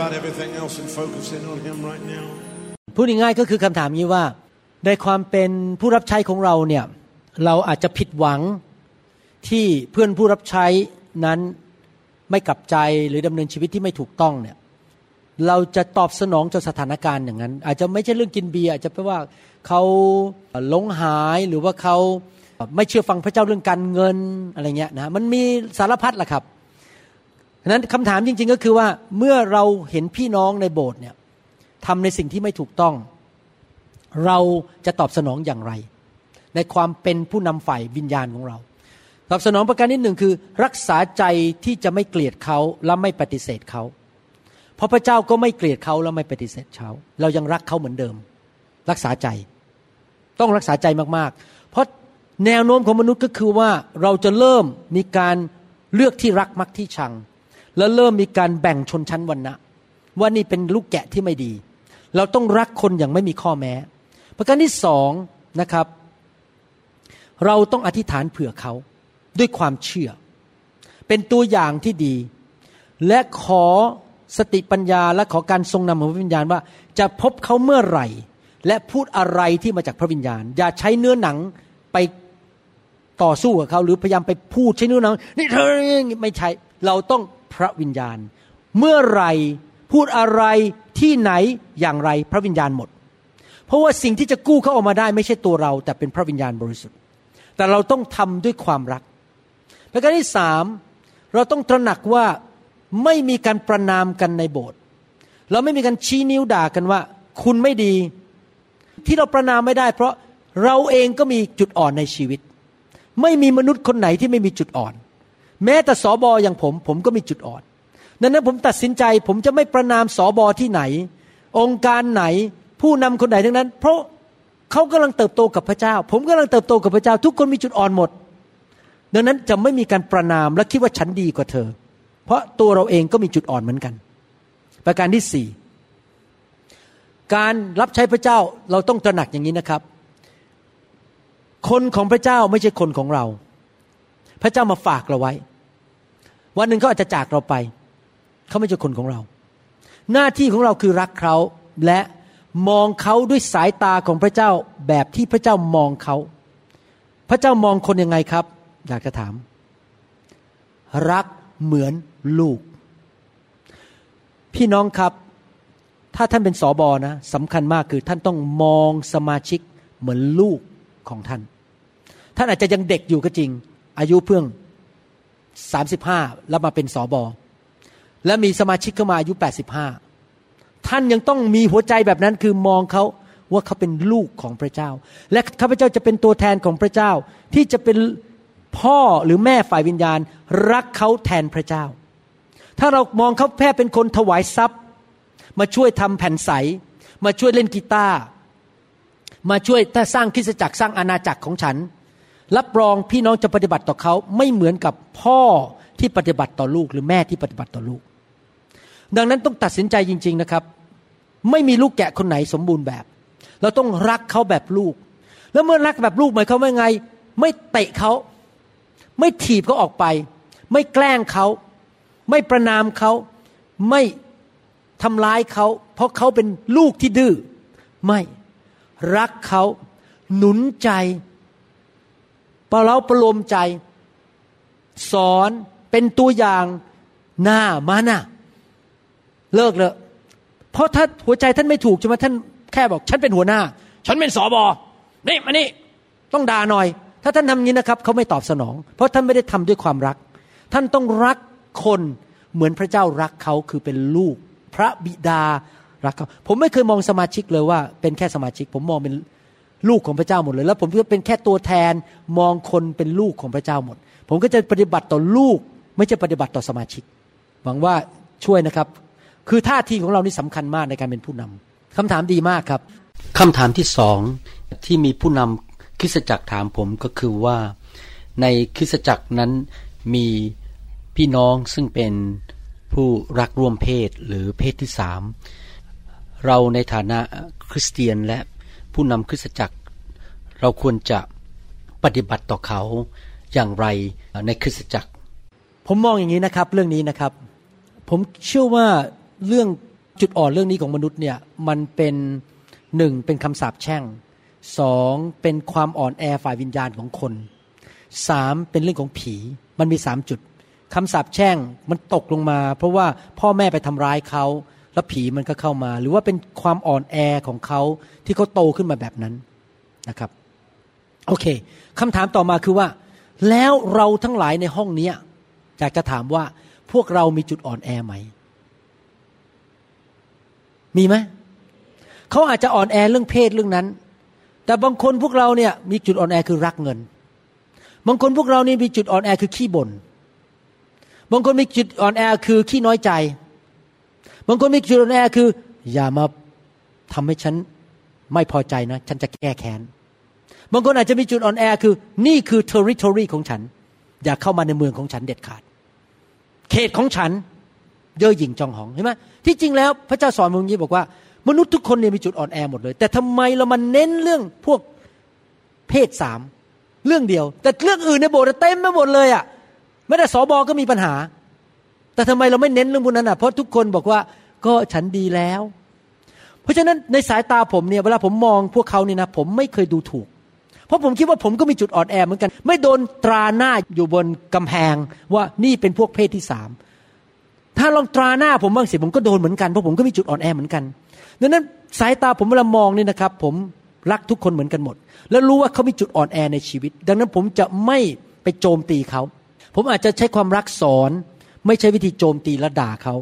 about everything else and focus in on Him right now. พูดง่ายๆก็คือคำถามนี้ว่า ในความเป็นผู้รับใช้ของเราเนี่ยเราอาจจะผิดหวังที่เพื่อนผู้รับใช้นั้นไม่กลับใจหรือดำเนินชีวิตที่ไม่ถูกต้องเนี่ยเราจะตอบสนองต่อสถานการณ์อย่างนั้น อาจจะไม่ใช่เรื่องกินเบียร์อาจจะเป็นว่าเขาหลงหายหรือว่าเขาไม่เชื่อฟังพระเจ้าเรื่องการเงินอะไรเงี้ยนะมันมีสารพัดแหละครับ ฉะนั้นคำถามจริง ๆ ก็คือว่าเมื่อเราเห็นพี่น้องในโบสถ์เนี่ยทำในสิ่งที่ไม่ถูกต้อง เราจะตอบสนองอย่างไร ในความเป็นผู้นำฝ่ายวิญญาณของเรา ตอบสนองประการที่หนึ่งคือ รักษาใจที่จะไม่เกลียดเขาและไม่ปฏิเสธเขาเพราะพระเจ้าก็ไม่เกลียดเขาและไม่ปฏิเสธเขาเรายังรักเขาเหมือนเดิม รักษาใจ ต้องรักษาใจมากๆ เพราะแนวโน้มของมนุษย์ก็คือว่าเราจะเริ่มมีการเลือกที่รักมักที่ชัง แล้วเริ่มมีการแบ่งชนชั้นวรรณะว่านี่เป็นลูกแกะที่ไม่ดี เราต้องรักคนอย่างไม่มีข้อแม้ ประการที่สองนะครับ เราต้องอธิษฐานเผื่อเขาด้วยความเชื่อ เป็นตัวอย่างที่ดี และขอสติปัญญาและขอการทรงนำของพระวิญญาณว่า จะพบเขาเมื่อไหร่ และพูดอะไรที่มาจากพระวิญญาณ อย่าใช้เนื้อหนังไปต่อสู้กับเขาหรือพยายามไปพูดใช้เนื้อหนังนี่เธอไม่ใช่เราต้อง พระวิญญาณ เมื่อไรพูดอะไรที่ไหนอย่างไรพระวิญญาณหมด เพราะว่าสิ่งที่จะกู้เขาออกมาได้ไม่ใช่ตัวเรา แต่เป็นพระวิญญาณบริสุทธิ์ แต่เราต้องทำด้วยความรักประการที่สามเราต้องตระหนักว่าไม่มีการประนามกันในโบสถ์เราไม่มีการชี้นิ้วด่ากันว่า คุณไม่ดี ที่เราประนามไม่ได้ เพราะเราเองก็มีจุดอ่อนในชีวิต ไม่มีมนุษย์คนไหนที่ไม่มีจุดอ่อน แม้แต่สอบออย่างผม ผมก็มีจุดอ่อนดังนั้นผมตัดสินใจ ผมจะไม่ประนามสอบอที่ไหน องค์การไหน ผู้นำคนไหนทั้งนั้น เพราะเขากำลังเติบโตกับพระเจ้า ผมกำลังเติบโตกับพระเจ้า ทุกคนมีจุดอ่อนหมด ดังนั้นจะไม่มีการประนามและคิดว่าฉันดีกว่าเธอ เพราะตัวเราเองก็มีจุดอ่อนเหมือนกัน ประการที่สี่การรับใช้พระเจ้าเราต้องตระหนักอย่างนี้นะครับ คนของพระเจ้าไม่ใช่คนของเรา พระเจ้ามาฝากเราไว้ วันหนึ่งเขาอาจจะจากเราไป เขาไม่ใช่คนของเรา หน้าที่ของเราคือรักเขาและมองเขาด้วยสายตาของพระเจ้าแบบที่พระเจ้ามองเขา พระเจ้ามองคนยังไงครับ อยากจะถาม รักเหมือนลูก พี่น้องครับ ถ้าท่านเป็นสอบอนะสำคัญมากคือท่านต้องมองสมาชิกเหมือนลูกของท่าน ท่านอาจจะยังเด็กอยู่ก็จริง อายุเพิ่งสามสิบห้าแล้วมาเป็นสอบอและมีสมาชิกเข้ามาอายุแปดสิบห้าท่านยังต้องมีหัวใจแบบนั้นคือมองเขาว่าเขาเป็นลูกของพระเจ้า และข้าพเจ้าจะเป็นตัวแทนของพระเจ้า ที่จะเป็นพ่อหรือแม่ฝ่ายวิญญาณ รักเขาแทนพระเจ้า ถ้าเรามองเขาแค่เป็นคนถวายทรัพย์ มาช่วยทำแผ่นใส มาช่วยเล่นกีตาร์มาช่วยถ้าสร้างคริสตจักรสร้างอาณาจักรของฉัน รับรองพี่น้องจะปฏิบัติต่อเขาไม่เหมือนกับพ่อที่ปฏิบัติต่อลูกหรือแม่ที่ปฏิบัติต่อลูก ดังนั้นต้องตัดสินใจจริง ๆนะครับ ไม่มีลูกแกะคนไหนสมบูรณ์แบบ เราต้องรักเขาแบบลูก แล้วเมื่อรักแบบลูกหมายความว่าไง ไม่เตะเขา ไม่ถีบเขาออกไป ไม่แกล้งเขา ไม่ประนามเขาไม่ทำร้ายเขา เพราะเขาเป็นลูกที่ดื้อไม่รักเขาหนุนใจ ปเราประโลมใจ สอนเป็นตัวอย่างหน้ามาน่ะ เลิกเลยเพราะถ้าหัวใจท่านไม่ถูกใช่ไหมท่านแค่บอกฉันเป็นหัวหน้า ฉันเป็นสอบอนี่มานี่ต้องด่าหน่อย ถ้าท่านทำงี้นะครับเขาไม่ตอบสนอง เพราะท่านไม่ได้ทำด้วยความรัก ท่านต้องรักคนเหมือนพระเจ้ารักเขาคือเป็นลูก พระบิดารักเขาผมไม่เคยมองสมาชิกเลยว่า เป็นแค่สมาชิก ผมมองเป็น ลูกของพระเจ้าหมดเลย แล้วผมก็เป็นแค่ตัวแทนมองคนเป็นลูกของพระเจ้าหมด ผมก็จะปฏิบัติต่อลูก ไม่ใช่ปฏิบัติต่อสมาชิก หวังว่าช่วยนะครับ คือท่าทีของเรานี่สำคัญมากในการเป็นผู้นำคำถามดีมากครับคำถามที่สองที่มีผู้นำคริสตจักรถามผมก็คือว่าในคริสตจักรนั้นมีพี่น้องซึ่งเป็นผู้รักร่วมเพศหรือเพศที่สามเราในฐานะคริสเตียนและ ผู้นำคริสตจักร เราควรจะปฏิบัติต่อเขาอย่างไรในคริสตจักร ผมมองอย่างนี้นะครับเรื่องนี้นะครับ ผมเชื่อว่าเรื่องจุดอ่อนเรื่องนี้ของมนุษย์เนี่ยมันเป็นหนึ่งเป็นคำสาปแช่งสองเป็นความอ่อนแอฝ่ายวิญญาณของคนสามเป็นเรื่องของผีมันมีสามจุดคำสาปแช่งมันตกลงมา เพราะว่าพ่อแม่ไปทำร้ายเขา แล้วผีมันก็เข้ามา หรือว่าเป็นความอ่อนแอของเขาที่เขาโตขึ้นมาแบบนั้นนะครับโอเคคำถามต่อมาคือว่า แล้วเราทั้งหลายในห้องนี้อยากจะถามว่าพวกเรามีจุดอ่อนแอไหม มีไหมเขาอาจจะอ่อนแอเรื่องเพศเรื่องนั้น แต่บางคนพวกเราเนี่ยมีจุดอ่อนแอคือรักเงิน บางคนพวกเรานี่มีจุดอ่อนแอคือขี้บน่นบางคนมีจุดอ่อนแอคือขี้น้อยใจ บางคนมีจุดอ่อนแอคือ อย่ามาทำให้ฉันไม่พอใจนะ ฉันจะแก้แค้น บางคนอาจจะมีจุดอ่อนแอคือ นี่คือ territory ของฉัน อย่าเข้ามาในเมืองของฉันเด็ดขาด เขตของฉันเย่อหยิ่งจองหองเห็นไหมที่จริงแล้วพระเจ้าสอนมึงนี้บอกว่า มนุษย์ทุกคนเนี่ยมีจุดอ่อนแอหมดเลย แต่ทำไมเรามาเน้นเรื่องพวกเพศสามเรื่องเดียว แต่เรื่องอื่นในโบสถ์เต็มไปหมดเลยอะ่ะไม่แต่สอบอก็มีปัญหา แต่ทำไมเราไม่เน้นเรื่องพวกนั้นอะเพราะทุกคนบอกว่า ก็ฉันดีแล้ว เพราะฉะนั้นในสายตาผมเนี่ยเวลาผมมองพวกเขาเนี่ยนะผมไม่เคยดูถูก เพราะผมคิดว่าผมก็มีจุดอ่อนแอเหมือนกัน ไม่โดนตราหน้าอยู่บนกำแพงว่านี่เป็นพวกเพศที่สามถ้าลองตราหน้าผมบ้างสิผมก็โดนเหมือนกันเพราะผมก็มีจุดอ่อนแอเหมือนกันดังนั้นสายตาผมเวลามองเนี่ยนะครับ ผมรักทุกคนเหมือนกันหมด แล้วรู้ว่าเขามีจุดอ่อนแอในชีวิต ดังนั้นผมจะไม่ไปโจมตีเขา ผมอาจจะใช้ความรักสอน ไม่ใช่วิธีโจมตีและด่าเขา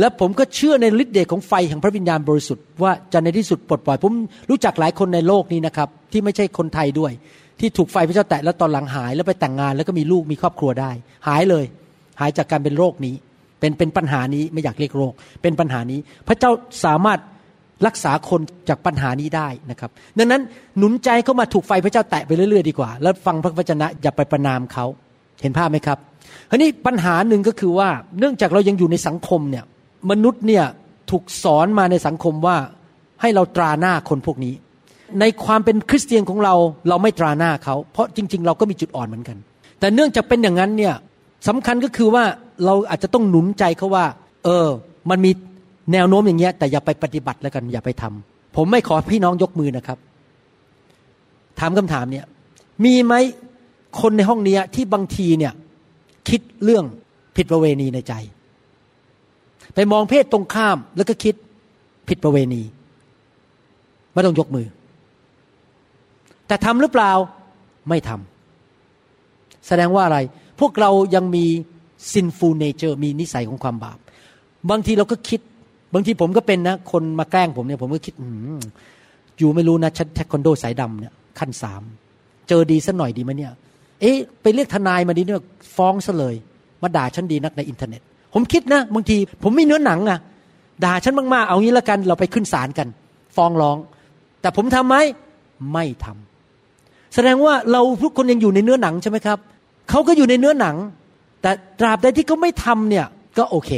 และผมก็เชื่อในฤทธิ์เดชของไฟแห่งพระวิญญาณบริสุทธิ์ว่าจะในที่สุดปลดปล่อย ผมรู้จักหลายคนในโลกนี้นะครับ ที่ไม่ใช่คนไทยด้วย ที่ถูกไฟพระเจ้าแตะแล้วตอนหลังหาย แล้วไปแต่งงานแล้วก็มีลูกมีครอบครัวได้ หายเลย หายจากการเป็นโรคนี้ เป็นเป็นปัญหานี้ไม่อยากเรียกโรค เป็นปัญหานี้ พระเจ้าสามารถรักษาคนจากปัญหานี้ได้นะครับ ดังนั้นหนุนใจเขามาถูกไฟพระเจ้าแตะไปเรื่อยๆดีกว่า แล้วฟังพระวจนะอย่าไปประนามเขาเห็นภาพไหมครับคราวนี้ปัญหาหนึ่งก็คือว่าเนื่องจากเรายังอยู่ในสังคมเนี่ย มนุษย์เนี่ยถูกสอนมาในสังคมว่าให้เราตราหน้าคนพวกนี้ ในความเป็นคริสเตียนของเราเราไม่ตราหน้าเขา เพราะจริง ๆ เราก็มีจุดอ่อนเหมือนกัน แต่เนื่องจากเป็นอย่างนั้นเนี่ยสำคัญก็คือว่าเราอาจจะต้องหนุนใจเขาว่า เออ มันมีแนวโน้มอย่างเงี้ย แต่อย่าไปปฏิบัติแล้วกันอย่าไปทำผมไม่ขอพี่น้องยกมือนะครับ ถามคำถามเนี่ย มีไหมคนในห้องนี้ที่บางทีเนี่ย คิดเรื่องผิดประเวณีในใจ ไปมองเพศตรงข้ามแล้วก็คิดผิดประเวณี ไม่ต้องยกมือ แต่ทำหรือเปล่าไม่ทำแสดงว่าอะไร พวกเรายังมี sinful nature มีนิสัยของความบาป บางทีเราก็คิด บางทีผมก็เป็นนะ คนมาแกล้งผมเนี่ย ผมก็คิดอยู่ไม่รู้นะชัดแทคคอนโดสายดำเนี่ยขั้นสามเจอดีสัหน่อยดีไหมเนี่ย เอ๊ะ ไปเรียกทนายมาดีเนี่ยฟ้องซะเลย มาด่าฉันดีนักในอินเทอร์เน็ต ผมคิดนะบางทีผมไมีเนื้อหนังอะด่าฉันมากๆ เอางี้ละกัน เราไปขึ้นศาลกัน ฟ้องร้อง แต่ผมทำไหมไม่ทำแสดงว่าเราทุกคนยังอยู่ในเนื้อหนังใช่ไหมครับเขาก็อยู่ในเนื้อหนัง แต่ตราบใดที่เขาไม่ทำเนี่ยก็โอเค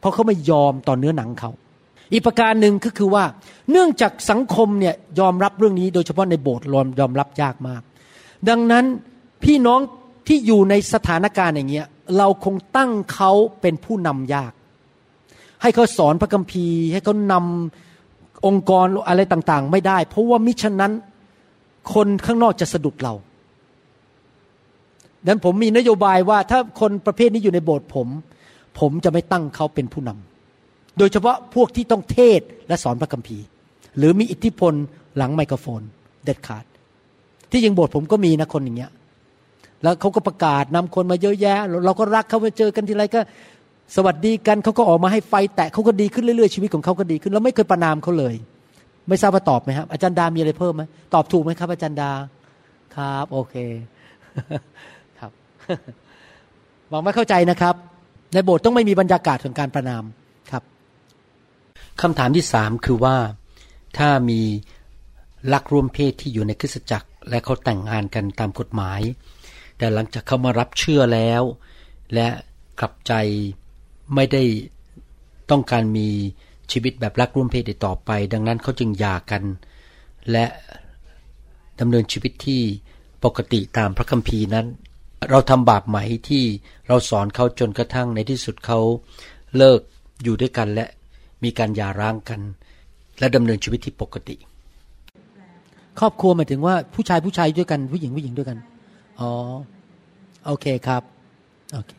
เพราะเขาไม่ยอมต่อเนื้อหนังเขาอีกประการหนึ่งก็คือว่า เนื่องจากสังคมเนี่ยยอมรับเรื่องนี้โดยเฉพาะในโบสถ์ยอมรับยากมาก ดังนั้นพี่น้องที่อยู่ในสถานการณ์อย่างเงี้ย เราคงตั้งเขาเป็นผู้นำยาก ให้เขาสอนพระคัมภีร์ ให้เขานำองค์กรอะไรต่างๆ ไม่ได้ เพราะว่ามิฉะนั้นคนข้างนอกจะสะดุดเราดังนั้นผมมีนโยบายว่าถ้าคนประเภทนี้อยู่ในโบสถ์ผม ผมจะไม่ตั้งเขาเป็นผู้นำโดยเฉพาะพวกที่ต้องเทศและสอนพระคัมภีร์ หรือมีอิทธิพลหลังไมโครโฟน เด็ดขาด ที่ยังโบสถ์ผมก็มีนะคนอย่างเงี้ย แล้วเขาก็ประกาศนำคนมาเยอะแยะ เราก็รักเขาไปเจอกันทีไรก็ สวัสดีกันเขาก็ออกมาให้ไฟแตะเขาก็ดีขึ้นเรื่อยๆชีวิตของเขาก็ดีขึ้น เราไม่เคยประนามเขาเลย ไม่ทราบว่าตอบไหมครับอาจารย์ดามีอะไรเพิ่มไหมตอบถูกไหมครับ อาจารย์ดาครับ โอเคครับหวังไม่เข้าใจนะครับ ในโบสถ์ต้องไม่มีบรรยากาศของการประนามครับคำถามที่สามคือว่าถ้ามีรักร่วมเพศที่อยู่ในคริสตจักร และเขาแต่งงานกันตามกฎหมาย แต่หลังจากเขามารับเชื่อแล้ว และกลับใจไม่ได้ต้องการมีชีวิตแบบรักร่วมเพศต่อไป ดังนั้นเขาจึงหย่ากัน และดำเนินชีวิตที่ปกติตามพระคัมภีร์นั้น เราทำบาปไหมที่เราสอนเขาจนกระทั่งในที่สุดเขาเลิกอยู่ด้วยกันและมีการหย่าร้างกัน และดำเนินชีวิตที่ปกติ ครอบครัวหมายถึงว่าผู้ชายผู้ชายด้วยกันผู้หญิงผู้หญิงด้วยกัน อ๋อ โอเคครับ โอเค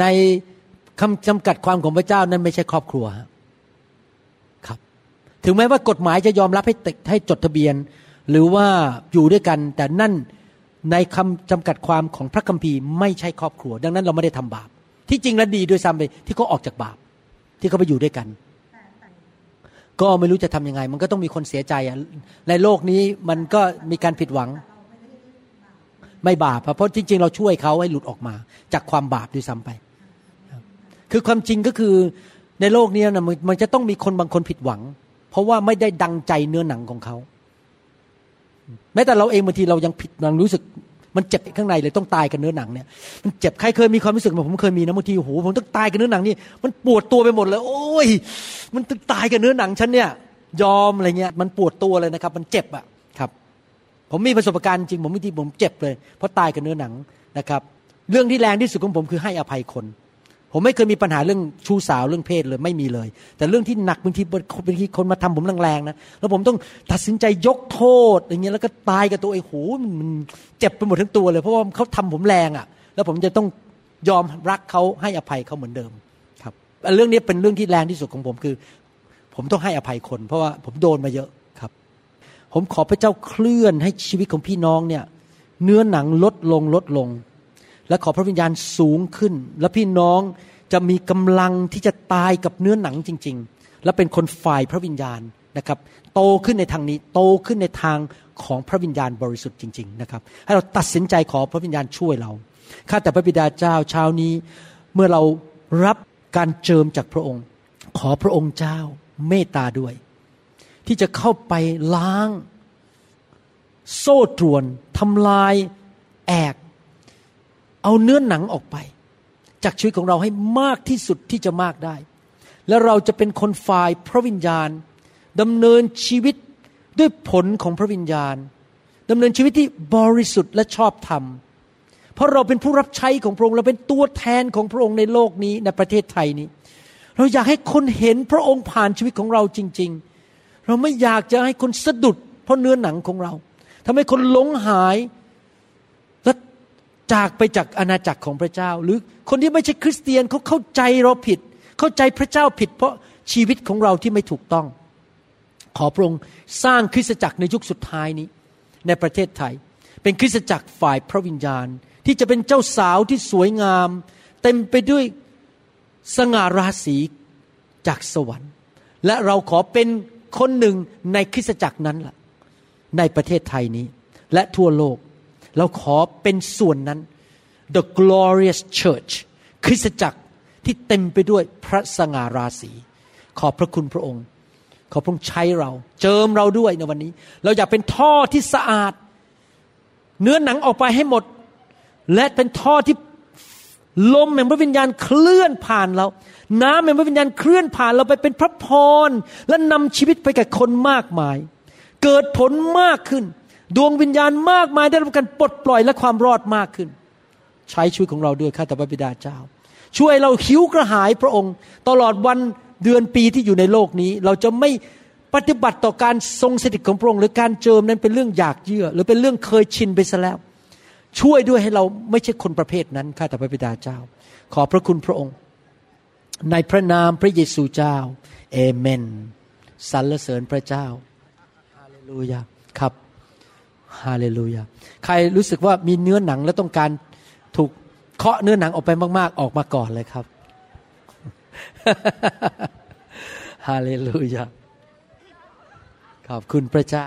ในคำจำกัดความของพระเจ้านั้นไม่ใช่ครอบครัวครับ ถึงแม้ว่ากฎหมายจะยอมรับให้ให้จดทะเบียน หรือว่าอยู่ด้วยกัน แต่นั่นในคำจำกัดความของพระคัมภีร์ไม่ใช่ครอบครัว ดังนั้นเราไม่ได้ทำบาป ที่จริงแล้วดีด้วยซ้ำไปที่เขาออกจากบาป ที่เขาไปอยู่ด้วยกันก็ไม่รู้จะทํำยังไง มันก็ต้องมีคนเสียใจอะในโลกนี้มันก็มีการผิดหวัง ไม่บาปเพราะจริง ๆ เราช่วยเขาให้หลุดออกมา จากความบาปด้วยซ้ำไป คือความจริงก็คือในโลกนี้นะมันจะต้องมีคนบางคนผิดหวัง เพราะว่าไม่ได้ดังใจเนื้อหนังของเขาแม้แต่เราเองบางทีเรายังผิดยังรู้สึก มันเจ็บข้างในเลยต้องตายกับเนื้อหนังเนี่ยมันเจ็บใครเคยมีความรู้สึกผมเคยมีนะบางทีโอ้โหผมต้องตายกับเนื้อหนังนี่มันปวดตัวไปหมดเลย โอ้ย มันต้องตายกับเนื้อหนังฉันเนี่ย ยอมอะไรเงี้ยมันปวดตัวเลยนะครับ มันเจ็บอะครับ ผมมีประสบการณ์จริงผมบางทีผมเจ็บเลย เพราะตายกับเนื้อหนังนะครับ เรื่องที่แรงที่สุดของผมคือให้อภัยคน ผมไม่เคยมีปัญหาเรื่องชู้สาวเรื่องเพศเลยไม่มีเลย แต่เรื่องที่หนักบางทีบางทีคนมาทำผมแรงๆนะแล้วผมต้องตัดสินใจยกโทษอย่างเงี้ยแล้วก็ตายกับตัวไอ้โหมันเจ็บไปหมดทั้งตัวเลยเพราะว่าเขาทำผมแรงอะ่ะ แล้วผมจะต้องยอมรักเขาให้อภัยเขาเหมือนเดิมครับเรื่องนี้เป็นเรื่องที่แรงที่สุดของผมคือ ผมต้องให้อภัยคน เพราะว่าผมโดนมาเยอะ ผมขอพระเจ้าเคลื่อนให้ชีวิตของพี่น้องเนี่ยเนื้อหนังลดลงลดลง และขอพระวิญญาณสูงขึ้น และพี่น้องจะมีกำลังที่จะตายกับเนื้อหนังจริง ๆ และเป็นคนฝ่ายพระวิญญาณนะครับ โตขึ้นในทางนี้โตขึ้นในทางของพระวิญญาณบริสุทธิ์จริง ๆ นะครับให้เราตัดสินใจขอพระวิญญาณช่วยเราข้าแต่พระบิดาเจ้าเช้านี้ เมื่อเรารับการเจิมจากพระองค์ ขอพระองค์เจ้าเมตตาด้วย ที่จะเข้าไปล้าง โซ่ตรวนทำลายแอก เอาเนื้อหนังออกไป จากชีวิตของเราให้มากที่สุดที่จะมากได้ และเราจะเป็นคนฝ่ายพระวิญญาณดำเนินชีวิตด้วยผลของพระวิญญาณดำเนินชีวิตที่บริสุทธิ์และชอบธรรม เพราะเราเป็นผู้รับใช้ของพระองค์เราเป็นตัวแทนของพระองค์ในโลกนี้ในประเทศไทยนี้ เราอยากให้คนเห็นพระองค์ผ่านชีวิตของเราจริง ๆ เราไม่อยากจะให้คนสะดุด เพราะเนื้อหนังของเราทำให้คนหลงหายและจากไปจากอาณาจักรของพระเจ้า หรือคนที่ไม่ใช่คริสเตียนเขาเข้าใจเราผิด เข้าใจพระเจ้าผิด เพราะชีวิตของเราที่ไม่ถูกต้อง ขอพระองค์สร้างคริสตจักรในยุคสุดท้ายนี้ ในประเทศไทย เป็นคริสตจักรฝ่ายพระวิญญาณ ที่จะเป็นเจ้าสาวที่สวยงาม เต็มไปด้วยสง่าราศีจากสวรรค์ และเราขอเป็น คนหนึ่งในคริสตจักรนั้นล่ะ ในประเทศไทยนี้ และทั่วโลก เราขอเป็นส่วนนั้น the glorious church คริสตจักรที่เต็มไปด้วยพระสง่าราศีขอบพระคุณพระองค์ ขอพระองค์ใช้เรา เจิมเราด้วยในวันนี้ เราอยากเป็นท่อที่สะอาด เนื้อหนังออกไปให้หมด และเป็นท่อที่ ลมแห่งพระวิญญาณเคลื่อนผ่านเรา น้ำแห่งพระวิญญาณเคลื่อนผ่านเราไปเป็นพระพร และนำชีวิตไปกับคนมากมาย เกิดผลมากขึ้น ดวงวิญญาณมากมายได้รับการปลดปล่อยและความรอดมากขึ้น ใช้ชีวิตของเราด้วยข้าแต่พระบิดาเจ้า ช่วยเราหิวกระหายพระองค์ ตลอดวันเดือนปีที่อยู่ในโลกนี้ เราจะไม่ปฏิบัติต่อการทรงสถิตของพระองค์หรือการเจิมนั้นเป็นเรื่องอยากเยื่อ หรือเป็นเรื่องเคยชินไปซะแล้ว ช่วยด้วยให้เราไม่ใช่คนประเภทนั้นข้าแต่พระบิดาเจ้า ขอพระคุณพระองค์ ในพระนามพระเยซูเจ้าเอเมนสรรเสริญพระเจ้าฮาเลลูยาครับฮาเลลูยาใครรู้สึกว่ามีเนื้อหนังและต้องการถูกเคาะเนื้อหนังออกไปมาก ๆ ออกมาก่อนเลยครับฮาเลลูยาขอบคุณพระเจ้า